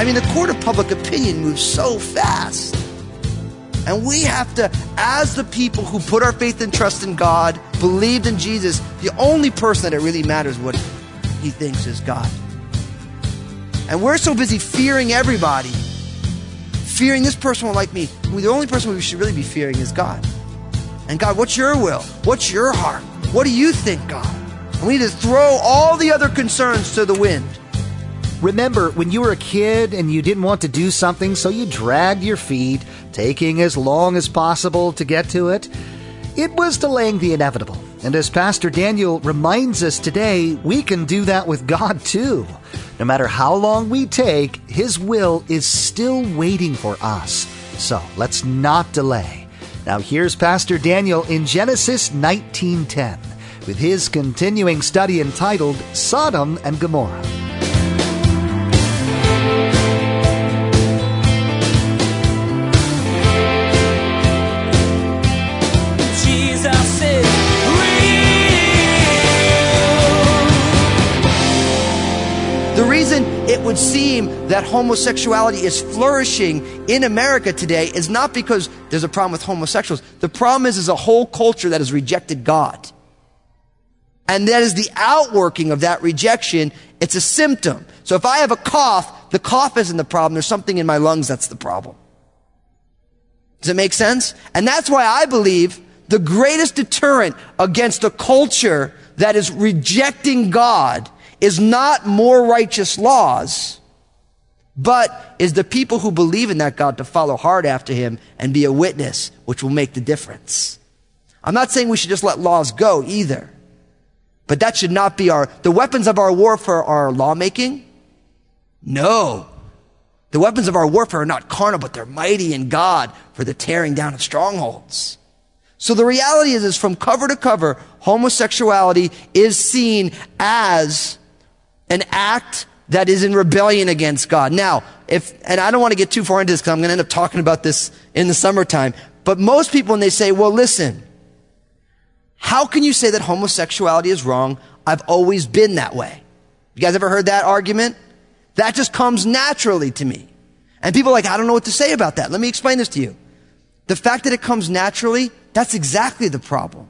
I mean, the court of public opinion moves so fast. And we have to, as the people who put our faith and trust in God, believed in Jesus, the only person that it really matters what he thinks is God. And we're so busy fearing everybody, fearing this person won't like me. The only person we should really be fearing is God. And God, what's your will? What's your heart? What do you think, God? And we need to throw all the other concerns to the wind. Remember when you were a kid and you didn't want to do something, so you dragged your feet, taking as long as possible to get to it? It was delaying the inevitable. And as Pastor Daniel reminds us today, we can do that with God too. No matter how long we take, His will is still waiting for us. So let's not delay. Now here's Pastor Daniel in Genesis 19:10 with his continuing study entitled Sodom and Gomorrah. It would seem that homosexuality is flourishing in America today is not because there's a problem with homosexuals. The problem is, is a whole culture that has rejected God. And that is the outworking of that rejection. It's a symptom. So if I have a cough, the cough isn't the problem. There's something in my lungs that's the problem. Does it make sense? And that's why I believe the greatest deterrent against a culture that is rejecting God is not more righteous laws, but is the people who believe in that God to follow hard after him and be a witness, which will make the difference. I'm not saying we should just let laws go either. But that should not be our, the weapons of our warfare are lawmaking? No. The weapons of our warfare are not carnal, but they're mighty in God for the tearing down of strongholds. So the reality is, is from cover to cover, homosexuality is seen as an act that is in rebellion against God. Now, if, and I don't want to get too far into this because I'm going to end up talking about this in the summertime, but most people, when they say, well, listen, how can you say that homosexuality is wrong? I've always been that way. You guys ever heard that argument? That just comes naturally to me. And people are like, I don't know what to say about that. Let me explain this to you. The fact that it comes naturally, that's exactly the problem.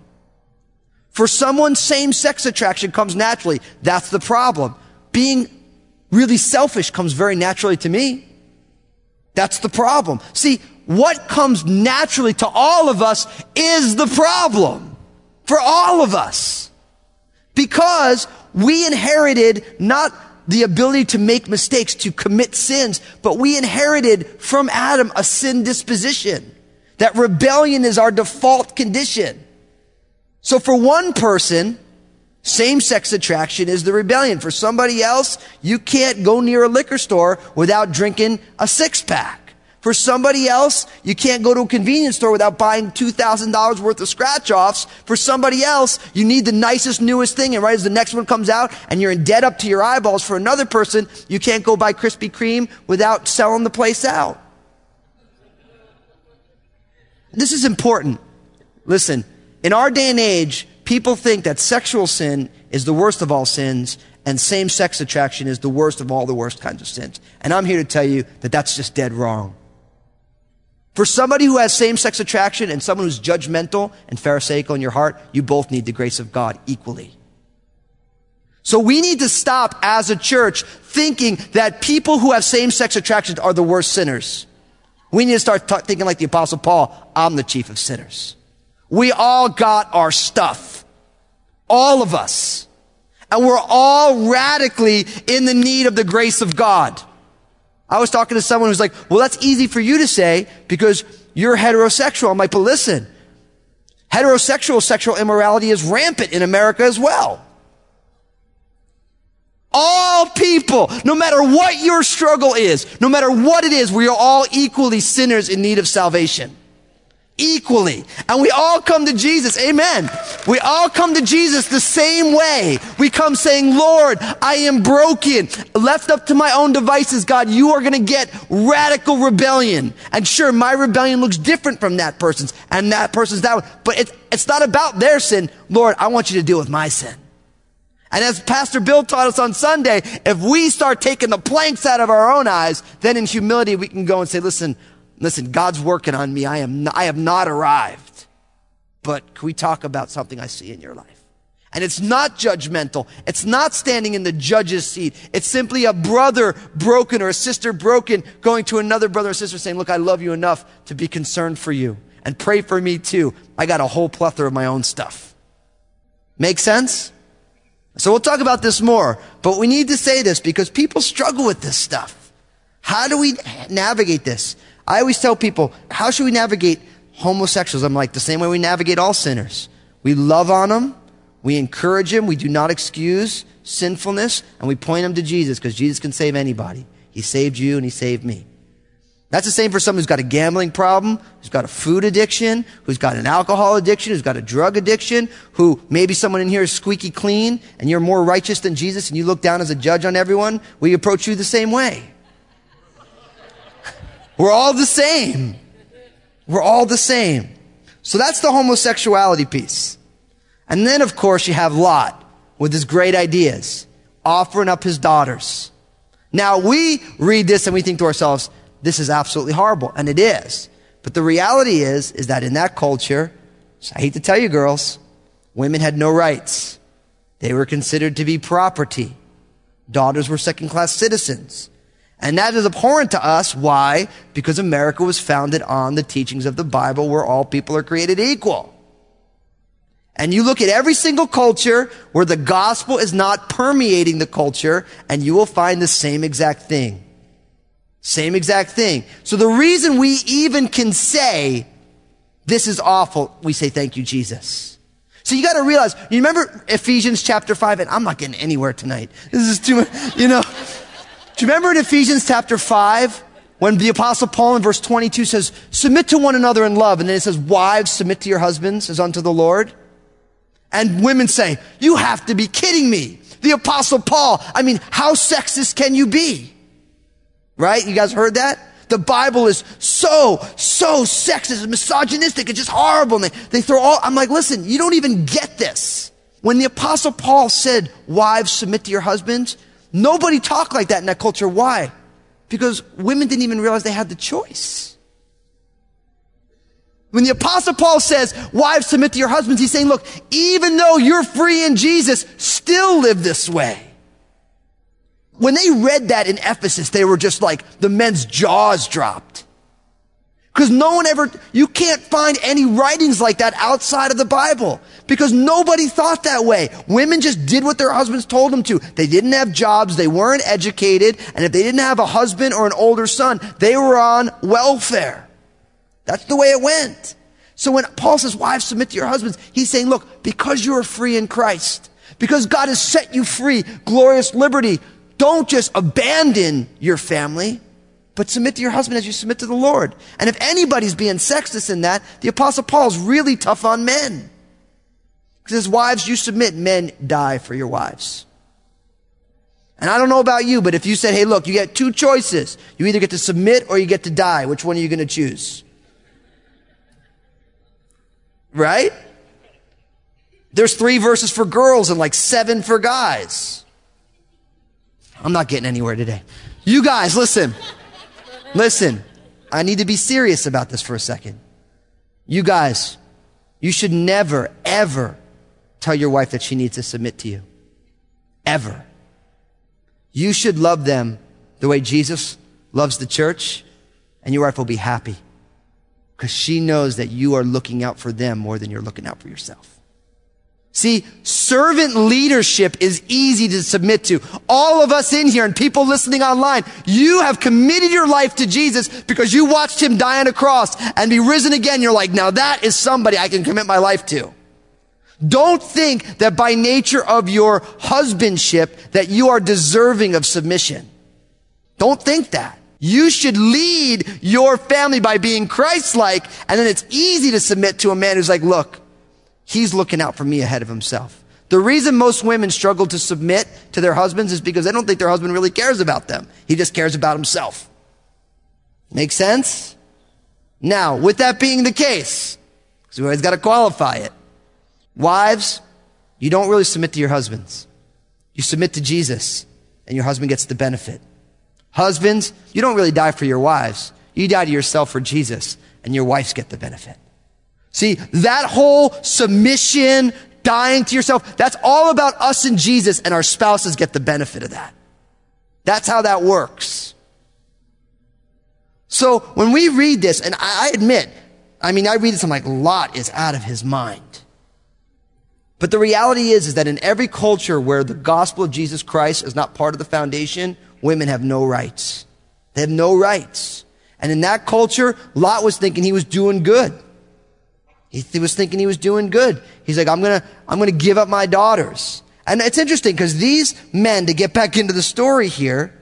For someone, same sex attraction comes naturally. That's the problem. Being really selfish comes very naturally to me. That's the problem. See, what comes naturally to all of us is the problem. For all of us. Because we inherited not the ability to make mistakes, to commit sins, but we inherited from Adam a sin disposition. That rebellion is our default condition. So for one person, same-sex attraction is the rebellion. For somebody else, you can't go near a liquor store without drinking a six-pack. For somebody else, you can't go to a convenience store without buying $2,000 worth of scratch offs. For somebody else, you need the nicest, newest thing. And right as the next one comes out and you're in debt up to your eyeballs, for another person, you can't go buy Krispy Kreme without selling the place out. This is important. Listen, in our day and age, people think that sexual sin is the worst of all sins and same sex attraction is the worst of all the worst kinds of sins. And I'm here to tell you that that's just dead wrong. For somebody who has same sex attraction and someone who's judgmental and pharisaical in your heart, you both need the grace of God equally. So we need to stop as a church thinking that people who have same sex attractions are the worst sinners. We need to start t- thinking like the apostle Paul, I'm the chief of sinners. We all got our stuff. All of us. And we're all radically in the need of the grace of God. I was talking to someone who's like, well, that's easy for you to say because you're heterosexual. I'm like, but listen, heterosexual sexual immorality is rampant in America as well. All people, no matter what your struggle is, no matter what it is, we are all equally sinners in need of salvation. Equally. And we all come to Jesus. Amen. We all come to Jesus the same way. We come saying, Lord, I am broken. Left up to my own devices, God, you are going to get radical rebellion. And sure, my rebellion looks different from that person's and that person's that one. But it's, it's not about their sin. Lord, I want you to deal with my sin. And as Pastor Bill taught us on Sunday, if we start taking the planks out of our own eyes, then in humility we can go and say, listen, listen, God's working on me. I am, not, I have not arrived but can we talk about something I see in your life? And it's not judgmental. It's not standing in the judge's seat. It's simply a brother broken or a sister broken going to another brother or sister saying, look, I love you enough to be concerned for you and pray for me too. I got a whole plethora of my own stuff. Make sense? So we'll talk about this more, but we need to say this because people struggle with this stuff. How do we navigate this? I always tell people, how should we navigate homosexuals, I'm like, the same way we navigate all sinners. We love on them, we encourage them, we do not excuse sinfulness, and we point them to Jesus because Jesus can save anybody. He saved you and he saved me. That's the same for someone who's got a gambling problem, who's got a food addiction, who's got an alcohol addiction, who's got a drug addiction, who maybe someone in here is squeaky clean and you're more righteous than Jesus and you look down as a judge on everyone. We approach you the same way. We're all the same. We're all the same. So that's the homosexuality piece. And then, of course, you have Lot with his great ideas, offering up his daughters. Now, we read this and we think to ourselves, this is absolutely horrible. And it is. But the reality is, is that in that culture, I hate to tell you girls, women had no rights. They were considered to be property. Daughters were second class citizens. And that is abhorrent to us. Why? Because America was founded on the teachings of the Bible where all people are created equal. And you look at every single culture where the gospel is not permeating the culture and you will find the same exact thing. Same exact thing. So the reason we even can say this is awful, we say thank you, Jesus. So you got to realize, you remember Ephesians chapter 5, and I'm not getting anywhere tonight. This is too much, you know. You remember in Ephesians chapter 5 when the apostle Paul in verse 22 says, submit to one another in love. And then it says, wives, submit to your husbands as unto the Lord. And women say, you have to be kidding me. The apostle Paul, I mean, how sexist can you be? Right? You guys heard that? The Bible is so, so sexist misogynistic. It's just horrible. And they, they throw all, I'm like, listen, you don't even get this. When the apostle Paul said, wives, submit to your husbands, Nobody talked like that in that culture. Why? Because women didn't even realize they had the choice. When the apostle Paul says, wives submit to your husbands, he's saying, look, even though you're free in Jesus, still live this way. When they read that in Ephesus, they were just like, the men's jaws dropped. Because no one ever, you can't find any writings like that outside of the Bible. Because nobody thought that way. Women just did what their husbands told them to. They didn't have jobs, they weren't educated, and if they didn't have a husband or an older son, they were on welfare. That's the way it went. So when Paul says, wives, submit to your husbands, he's saying, look, because you are free in Christ, because God has set you free, glorious liberty, don't just abandon your family but submit to your husband as you submit to the Lord. And if anybody's being sexist in that, the apostle Paul's really tough on men. Because his wives, you submit, men die for your wives. And I don't know about you, but if you said, hey, look, you get two choices. You either get to submit or you get to die. Which one are you going to choose? Right? There's three verses for girls and like seven for guys. I'm not getting anywhere today. You guys, listen. Listen, I need to be serious about this for a second. You guys, you should never, ever tell your wife that she needs to submit to you. Ever. You should love them the way Jesus loves the church, and your wife will be happy because she knows that you are looking out for them more than you're looking out for yourself. See, servant leadership is easy to submit to. All of us in here and people listening online, you have committed your life to Jesus because you watched him die on a cross and be risen again. You're like, now that is somebody I can commit my life to. Don't think that by nature of your husbandship that you are deserving of submission. Don't think that. You should lead your family by being Christ-like and then it's easy to submit to a man who's like, look, He's looking out for me ahead of himself. The reason most women struggle to submit to their husbands is because they don't think their husband really cares about them. He just cares about himself. Make sense? Now, with that being the case, because we always got to qualify it, wives, you don't really submit to your husbands. You submit to Jesus, and your husband gets the benefit. Husbands, you don't really die for your wives. You die to yourself for Jesus, and your wives get the benefit. See, that whole submission, dying to yourself, that's all about us and Jesus, and our spouses get the benefit of that. That's how that works. So when we read this, and I admit, I mean, I read this, I'm like, Lot is out of his mind. But the reality is, is that in every culture where the gospel of Jesus Christ is not part of the foundation, women have no rights. They have no rights. And in that culture, Lot was thinking he was doing good. He, he was thinking he was doing good. He's like, I'm gonna, I'm gonna give up my daughters. And it's interesting because these men, to get back into the story here,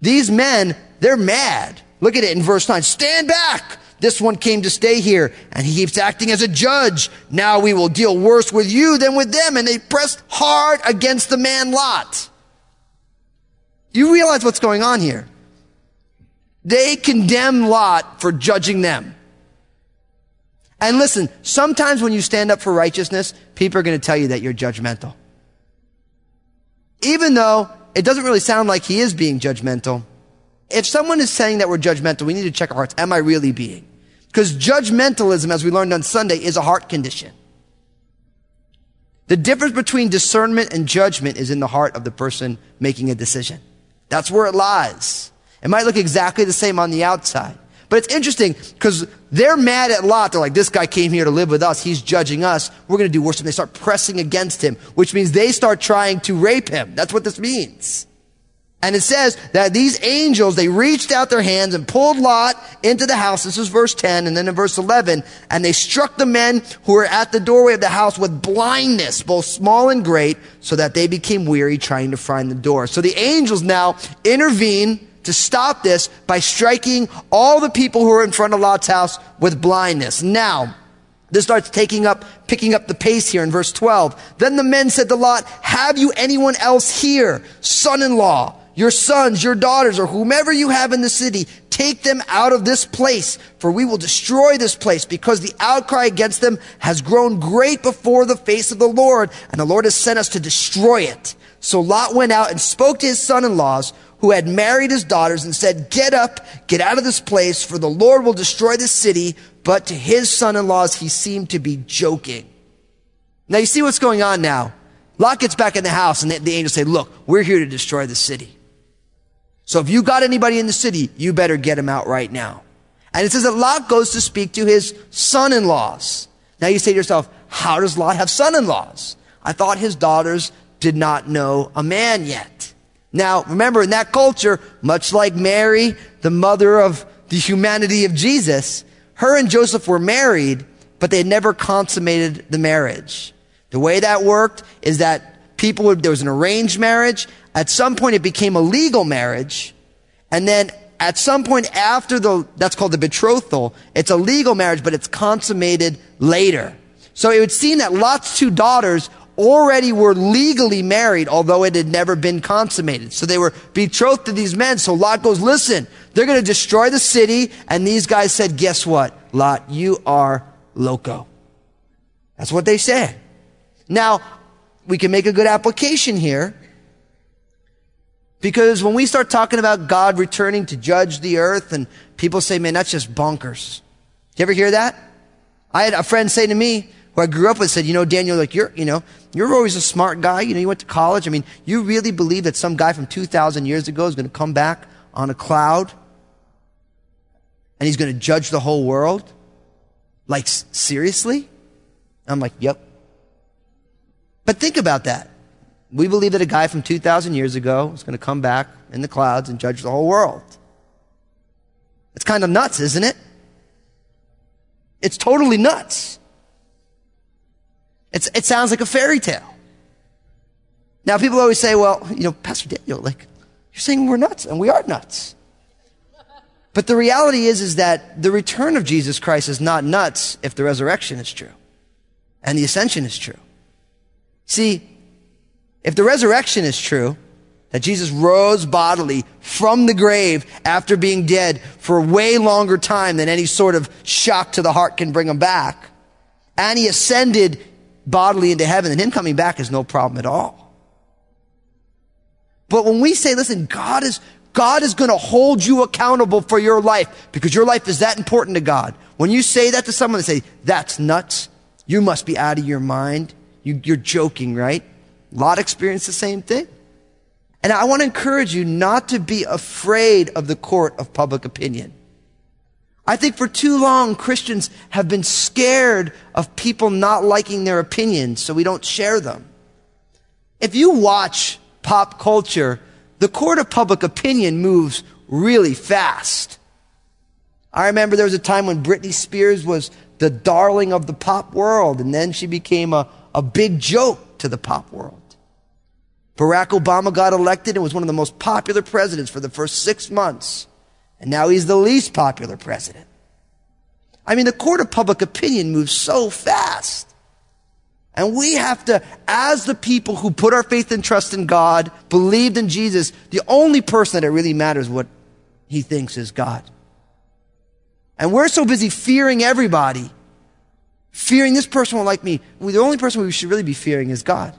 these men, they're mad. Look at it in verse 9. Stand back! This one came to stay here, and he keeps acting as a judge. Now we will deal worse with you than with them. And they pressed hard against the man Lot. You realize what's going on here. They condemn Lot for judging them. And listen, sometimes when you stand up for righteousness, people are going to tell you that you're judgmental. Even though it doesn't really sound like he is being judgmental. If someone is saying that we're judgmental, we need to check our hearts. Am I really being? Because judgmentalism, as we learned on Sunday, is a heart condition. The difference between discernment and judgment is in the heart of the person making a decision. That's where it lies. It might look exactly the same on the outside. But it's interesting because they're mad at Lot. They're like, this guy came here to live with us. He's judging us. We're going to do worse. And they start pressing against him, which means they start trying to rape him. That's what this means. And it says that these angels, they reached out their hands and pulled Lot into the house. This is verse 10. And then in verse 11, and they struck the men who were at the doorway of the house with blindness, both small and great, so that they became weary trying to find the door. So the angels now intervene to stop this by striking all the people who are in front of Lot's house with blindness. Now, this starts taking up, picking up the pace here in verse 12. Then the men said to Lot, have you anyone else here? Son-in-law, your sons, your daughters, or whomever you have in the city, take them out of this place, for we will destroy this place, because the outcry against them has grown great before the face of the Lord, and the Lord has sent us to destroy it. So Lot went out and spoke to his son-in-laws, who had married his daughters and said, get up, get out of this place, for the Lord will destroy the city. But to his son-in-laws, he seemed to be joking. Now you see what's going on now. Lot gets back in the house and the, angels say, look, we're here to destroy the city. So if you got anybody in the city, you better get him out right now. And it says that Lot goes to speak to his son-in-laws. Now you say to yourself, how does Lot have son-in-laws? I thought his daughters did not know a man yet. Now, remember, in that culture, much like Mary, the mother of the humanity of Jesus, her and Joseph were married, but they had never consummated the marriage. The way that worked is that people would, there was an arranged marriage. At some point, it became a legal marriage. And then at some point after the, that's called the betrothal, it's a legal marriage, but it's consummated later. So it would seem that Lot's two daughters already were legally married, although it had never been consummated. So they were betrothed to these men. So Lot goes, listen, they're going to destroy the city. And these guys said, guess what? Lot, you are loco. That's what they said. Now, we can make a good application here. Because when we start talking about God returning to judge the earth and people say, man, that's just bonkers. You ever hear that? I had a friend say to me, who I grew up with said, you know, Daniel, like you're, you know, you're always a smart guy. You know, you went to college. I mean, you really believe that some guy from 2,000 years ago is going to come back on a cloud and he's going to judge the whole world? Like, seriously? I'm like, yep. But think about that. We believe that a guy from 2,000 years ago is going to come back in the clouds and judge the whole world. It's kind of nuts, isn't it? It's totally nuts. It's, it sounds like a fairy tale. Now, people always say, well, you know, Pastor Daniel, like, you're saying we're nuts, and we are nuts. But the reality is, is that the return of Jesus Christ is not nuts if the resurrection is true. and the ascension is true. See, if the resurrection is true, that Jesus rose bodily from the grave after being dead for a way longer time than any sort of shock to the heart can bring him back, and he ascended bodily into heaven, then him coming back is no problem at all. But when we say, listen, God is, God is going to hold you accountable for your life because your life is that important to God. When you say that to someone, they say, that's nuts. You must be out of your mind. You, you're joking, right? A lot experienced the same thing. And I want to encourage you not to be afraid of the court of public opinion. I think for too long, Christians have been scared of people not liking their opinions, so we don't share them. If you watch pop culture, the court of public opinion moves really fast. I remember there was a time when Britney Spears was the darling of the pop world, and then she became a, a big joke to the pop world. Barack Obama got elected and was one of the most popular presidents for the first six months. And now he's the least popular president. I mean, the court of public opinion moves so fast. And we have to, as the people who put our faith and trust in God, believed in Jesus, the only person that it really matters what he thinks is God. And we're so busy fearing everybody, fearing this person won't like me. The only person we should really be fearing is God.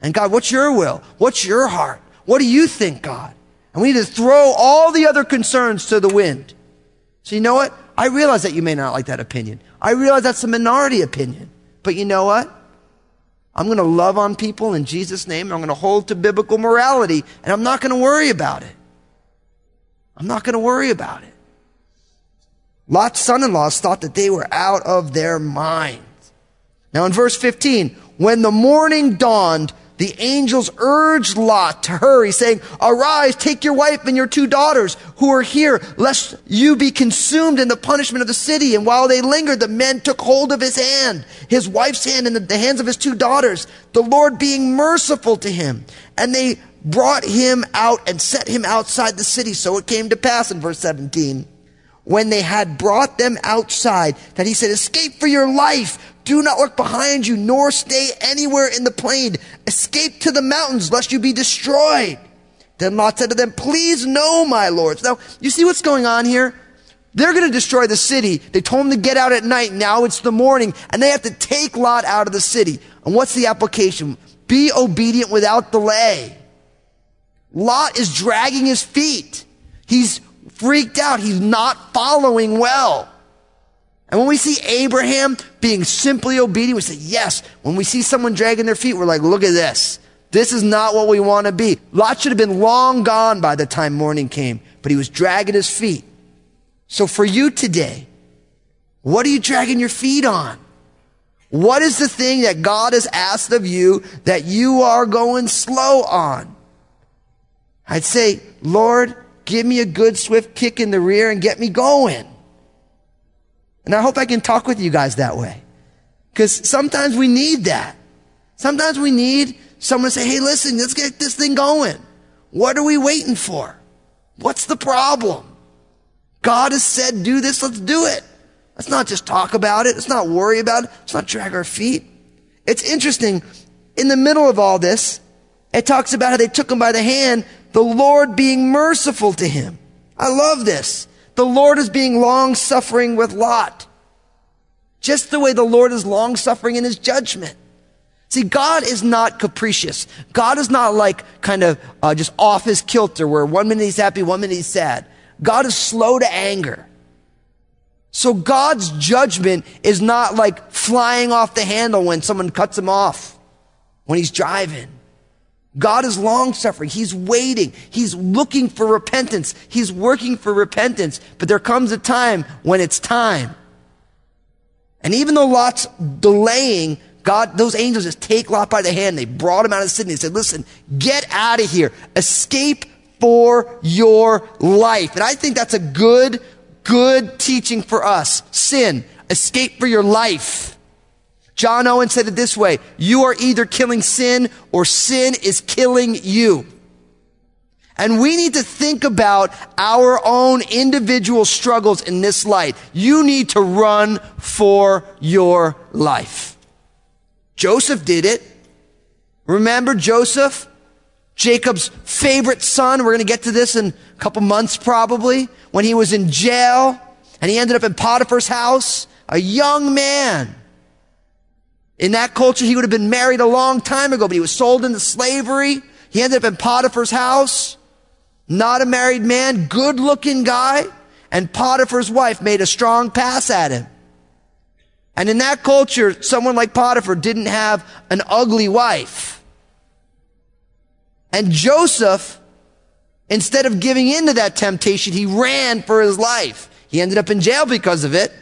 And God, what's your will? What's your heart? What do you think, God? And we need to throw all the other concerns to the wind. So you know what? I realize that you may not like that opinion. I realize that's a minority opinion. But you know what? I'm going to love on people in Jesus' name. I'm going to hold to biblical morality and I'm not going to worry about it. I'm not going to worry about it. Lot's son-in-laws thought that they were out of their minds. Now in verse 15, when the morning dawned, the angels urged Lot to hurry, saying, Arise, take your wife and your two daughters who are here, lest you be consumed in the punishment of the city. And while they lingered, the men took hold of his hand, his wife's hand, and the, hands of his two daughters, the Lord being merciful to him. And they brought him out and set him outside the city. So it came to pass in verse 17 when they had brought them outside that he said, escape for your life. Do not look behind you, nor stay anywhere in the plain. Escape to the mountains, lest you be destroyed. Then Lot said to them, Please no, my lords. Now, you see what's going on here? They're going to destroy the city. They told him to get out at night. Now it's the morning, and they have to take Lot out of the city. And what's the application? Be obedient without delay. Lot is dragging his feet. He's freaked out. He's not following well. And when we see Abraham being simply obedient, we say, yes. When we see someone dragging their feet, we're like, look at this. This is not what we want to be. Lot should have been long gone by the time morning came, but he was dragging his feet. So for you today, what are you dragging your feet on? What is the thing that God has asked of you that you are going slow on? I'd say, Lord, give me a good swift kick in the rear and get me going. And I hope I can talk with you guys that way. Because sometimes we need that. Sometimes we need someone to say, hey, listen, let's get this thing going. What are we waiting for? What's the problem? God has said, do this, let's do it. Let's not just talk about it. Let's not worry about it. Let's not drag our feet. It's interesting. In the middle of all this, it talks about how they took him by the hand, the Lord being merciful to him. I love this. The Lord is being long suffering with Lot. Just the way the Lord is long suffering in his judgment. See, God is not capricious. God is not like kind of uh, just off his kilter where one minute he's happy, one minute he's sad. God is slow to anger. So God's judgment is not like flying off the handle when someone cuts him off when he's driving. God is long suffering. He's waiting. He's looking for repentance. He's working for repentance. But there comes a time when it's time. And even though Lot's delaying, God, those angels just take Lot by the hand. They brought him out of the city. They said, listen, get out of here. Escape for your life. And I think that's a good, good teaching for us. Sin. Escape for your life. John Owen said it this way You are either killing sin or sin is killing you. And we need to think about our own individual struggles in this light. You need to run for your life. Joseph did it. Remember Joseph? Jacob's favorite son. We're going to get to this in a couple months probably. When he was in jail and he ended up in Potiphar's house, a young man. In that culture, he would have been married a long time ago, but he was sold into slavery. He ended up in Potiphar's house. Not a married man, good looking guy. And Potiphar's wife made a strong pass at him. And in that culture, someone like Potiphar didn't have an ugly wife. And Joseph, instead of giving in to that temptation, he ran for his life. He ended up in jail because of it,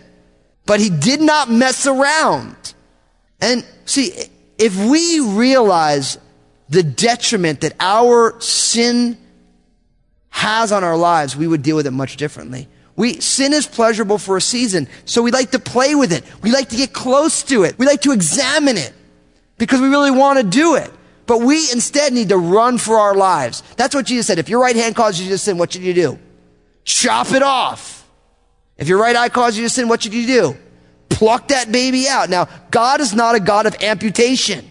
but he did not mess around. And see, if we realize the detriment that our sin has on our lives, we would deal with it much differently. We, sin is pleasurable for a season, so we like to play with it. We like to get close to it. We like to examine it because we really want to do it. But we instead need to run for our lives. That's what Jesus said. If your right hand causes you to sin, what should you do? Chop it off. If your right eye causes you to sin, what should you do? Pluck that baby out. Now, God is not a God of amputation.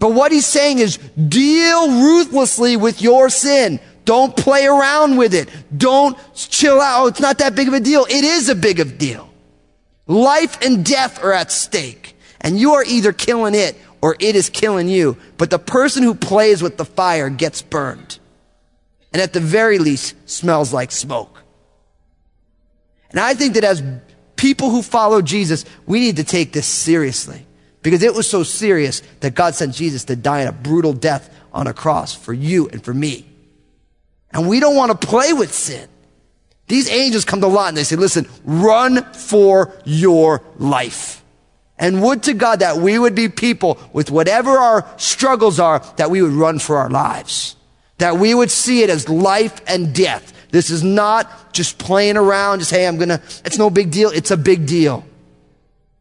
But what he's saying is deal ruthlessly with your sin. Don't play around with it. Don't chill out. Oh, it's not that big of a deal. It is a big of deal. Life and death are at stake. And you are either killing it or it is killing you. But the person who plays with the fire gets burned. And at the very least smells like smoke. And I think that as people who follow Jesus, we need to take this seriously. Because it was so serious that God sent Jesus to die a brutal death on a cross for you and for me. And we don't want to play with sin. These angels come to Lot and they say, listen, run for your life. And would to God that we would be people with whatever our struggles are, that we would run for our lives. That we would see it as life and death. This is not just playing around, just, hey, I'm gonna, it's no big deal. It's a big deal.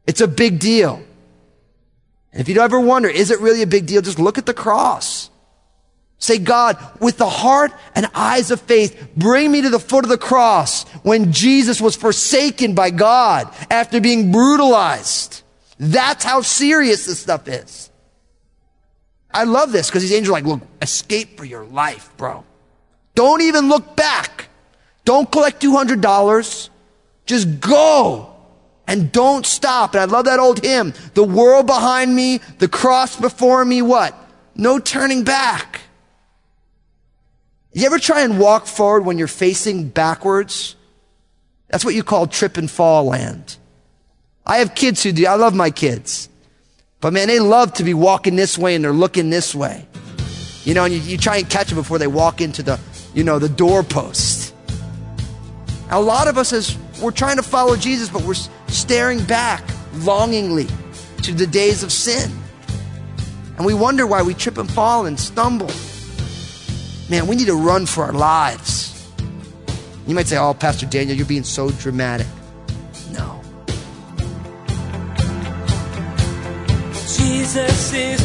It's a big deal. And if you ever wonder, is it really a big deal? Just look at the cross. Say, God, with the heart and eyes of faith, bring me to the foot of the cross when Jesus was forsaken by God after being brutalized. That's how serious this stuff is. I love this because these angels are like, look, escape for your life, bro. Don't even look back. Don't collect $200. Just go and don't stop. And I love that old hymn. The world behind me, the cross before me, what? No turning back. You ever try and walk forward when you're facing backwards? That's what you call trip and fall land. I have kids who do. I love my kids. But man, they love to be walking this way and they're looking this way. You know, and you, you try and catch them before they walk into the, you know, the doorpost. A lot of us as we're trying to follow Jesus, but we're staring back longingly to the days of sin. And we wonder why we trip and fall and stumble. Man, we need to run for our lives. You might say, Oh, Pastor Daniel, you're being so dramatic. No. Jesus is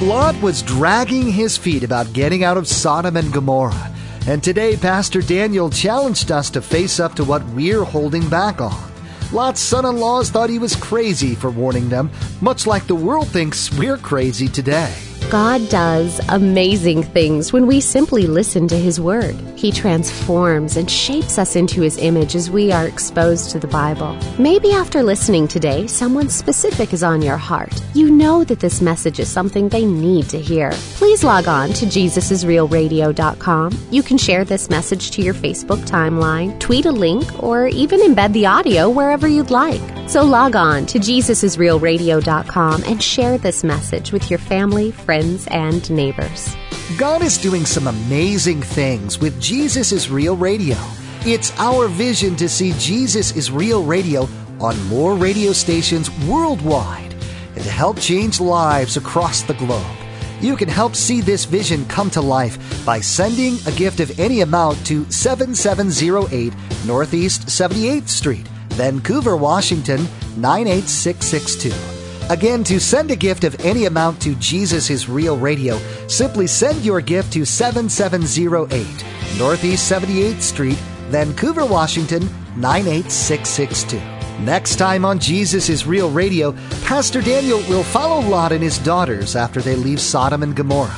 Lot was dragging his feet about getting out of Sodom and Gomorrah. And today, Pastor Daniel challenged us to face up to what we're holding back on. Lot's son in laws thought he was crazy for warning them, much like the world thinks we're crazy today. God does amazing things when we simply listen to His Word. He transforms and shapes us into His image as we are exposed to the Bible. Maybe after listening today, someone specific is on your heart. You know that this message is something they need to hear. Please log on to JesusIsRealRadio.com. You can share this message to your Facebook timeline, tweet a link, or even embed the audio wherever you'd like. So log on to JesusIsRealRadio.com and share this message with your family, friends, and neighbors. God is doing some amazing things with Jesus is Real Radio. It's our vision to see Jesus is Real Radio on more radio stations worldwide and to help change lives across the globe. You can help see this vision come to life by sending a gift of any amount to 7708 Northeast 78th Street, Vancouver, Washington 98662. Again, to send a gift of any amount to Jesus is Real Radio, simply send your gift to 7708 Northeast 78th Street, Vancouver, Washington 98662. Next time on Jesus is Real Radio, Pastor Daniel will follow Lot and his daughters after they leave Sodom and Gomorrah.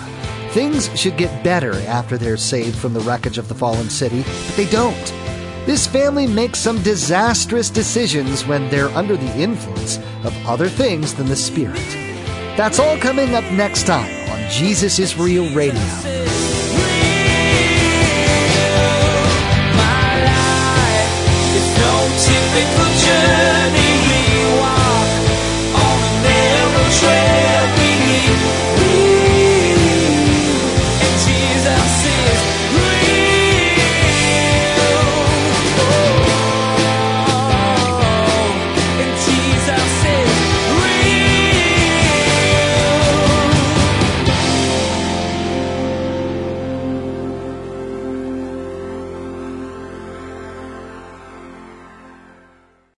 Things should get better after they're saved from the wreckage of the fallen city, but they don't. This family makes some disastrous decisions when they're under the influence of other things than the Spirit. That's all coming up next time on Jesus is Real Radio.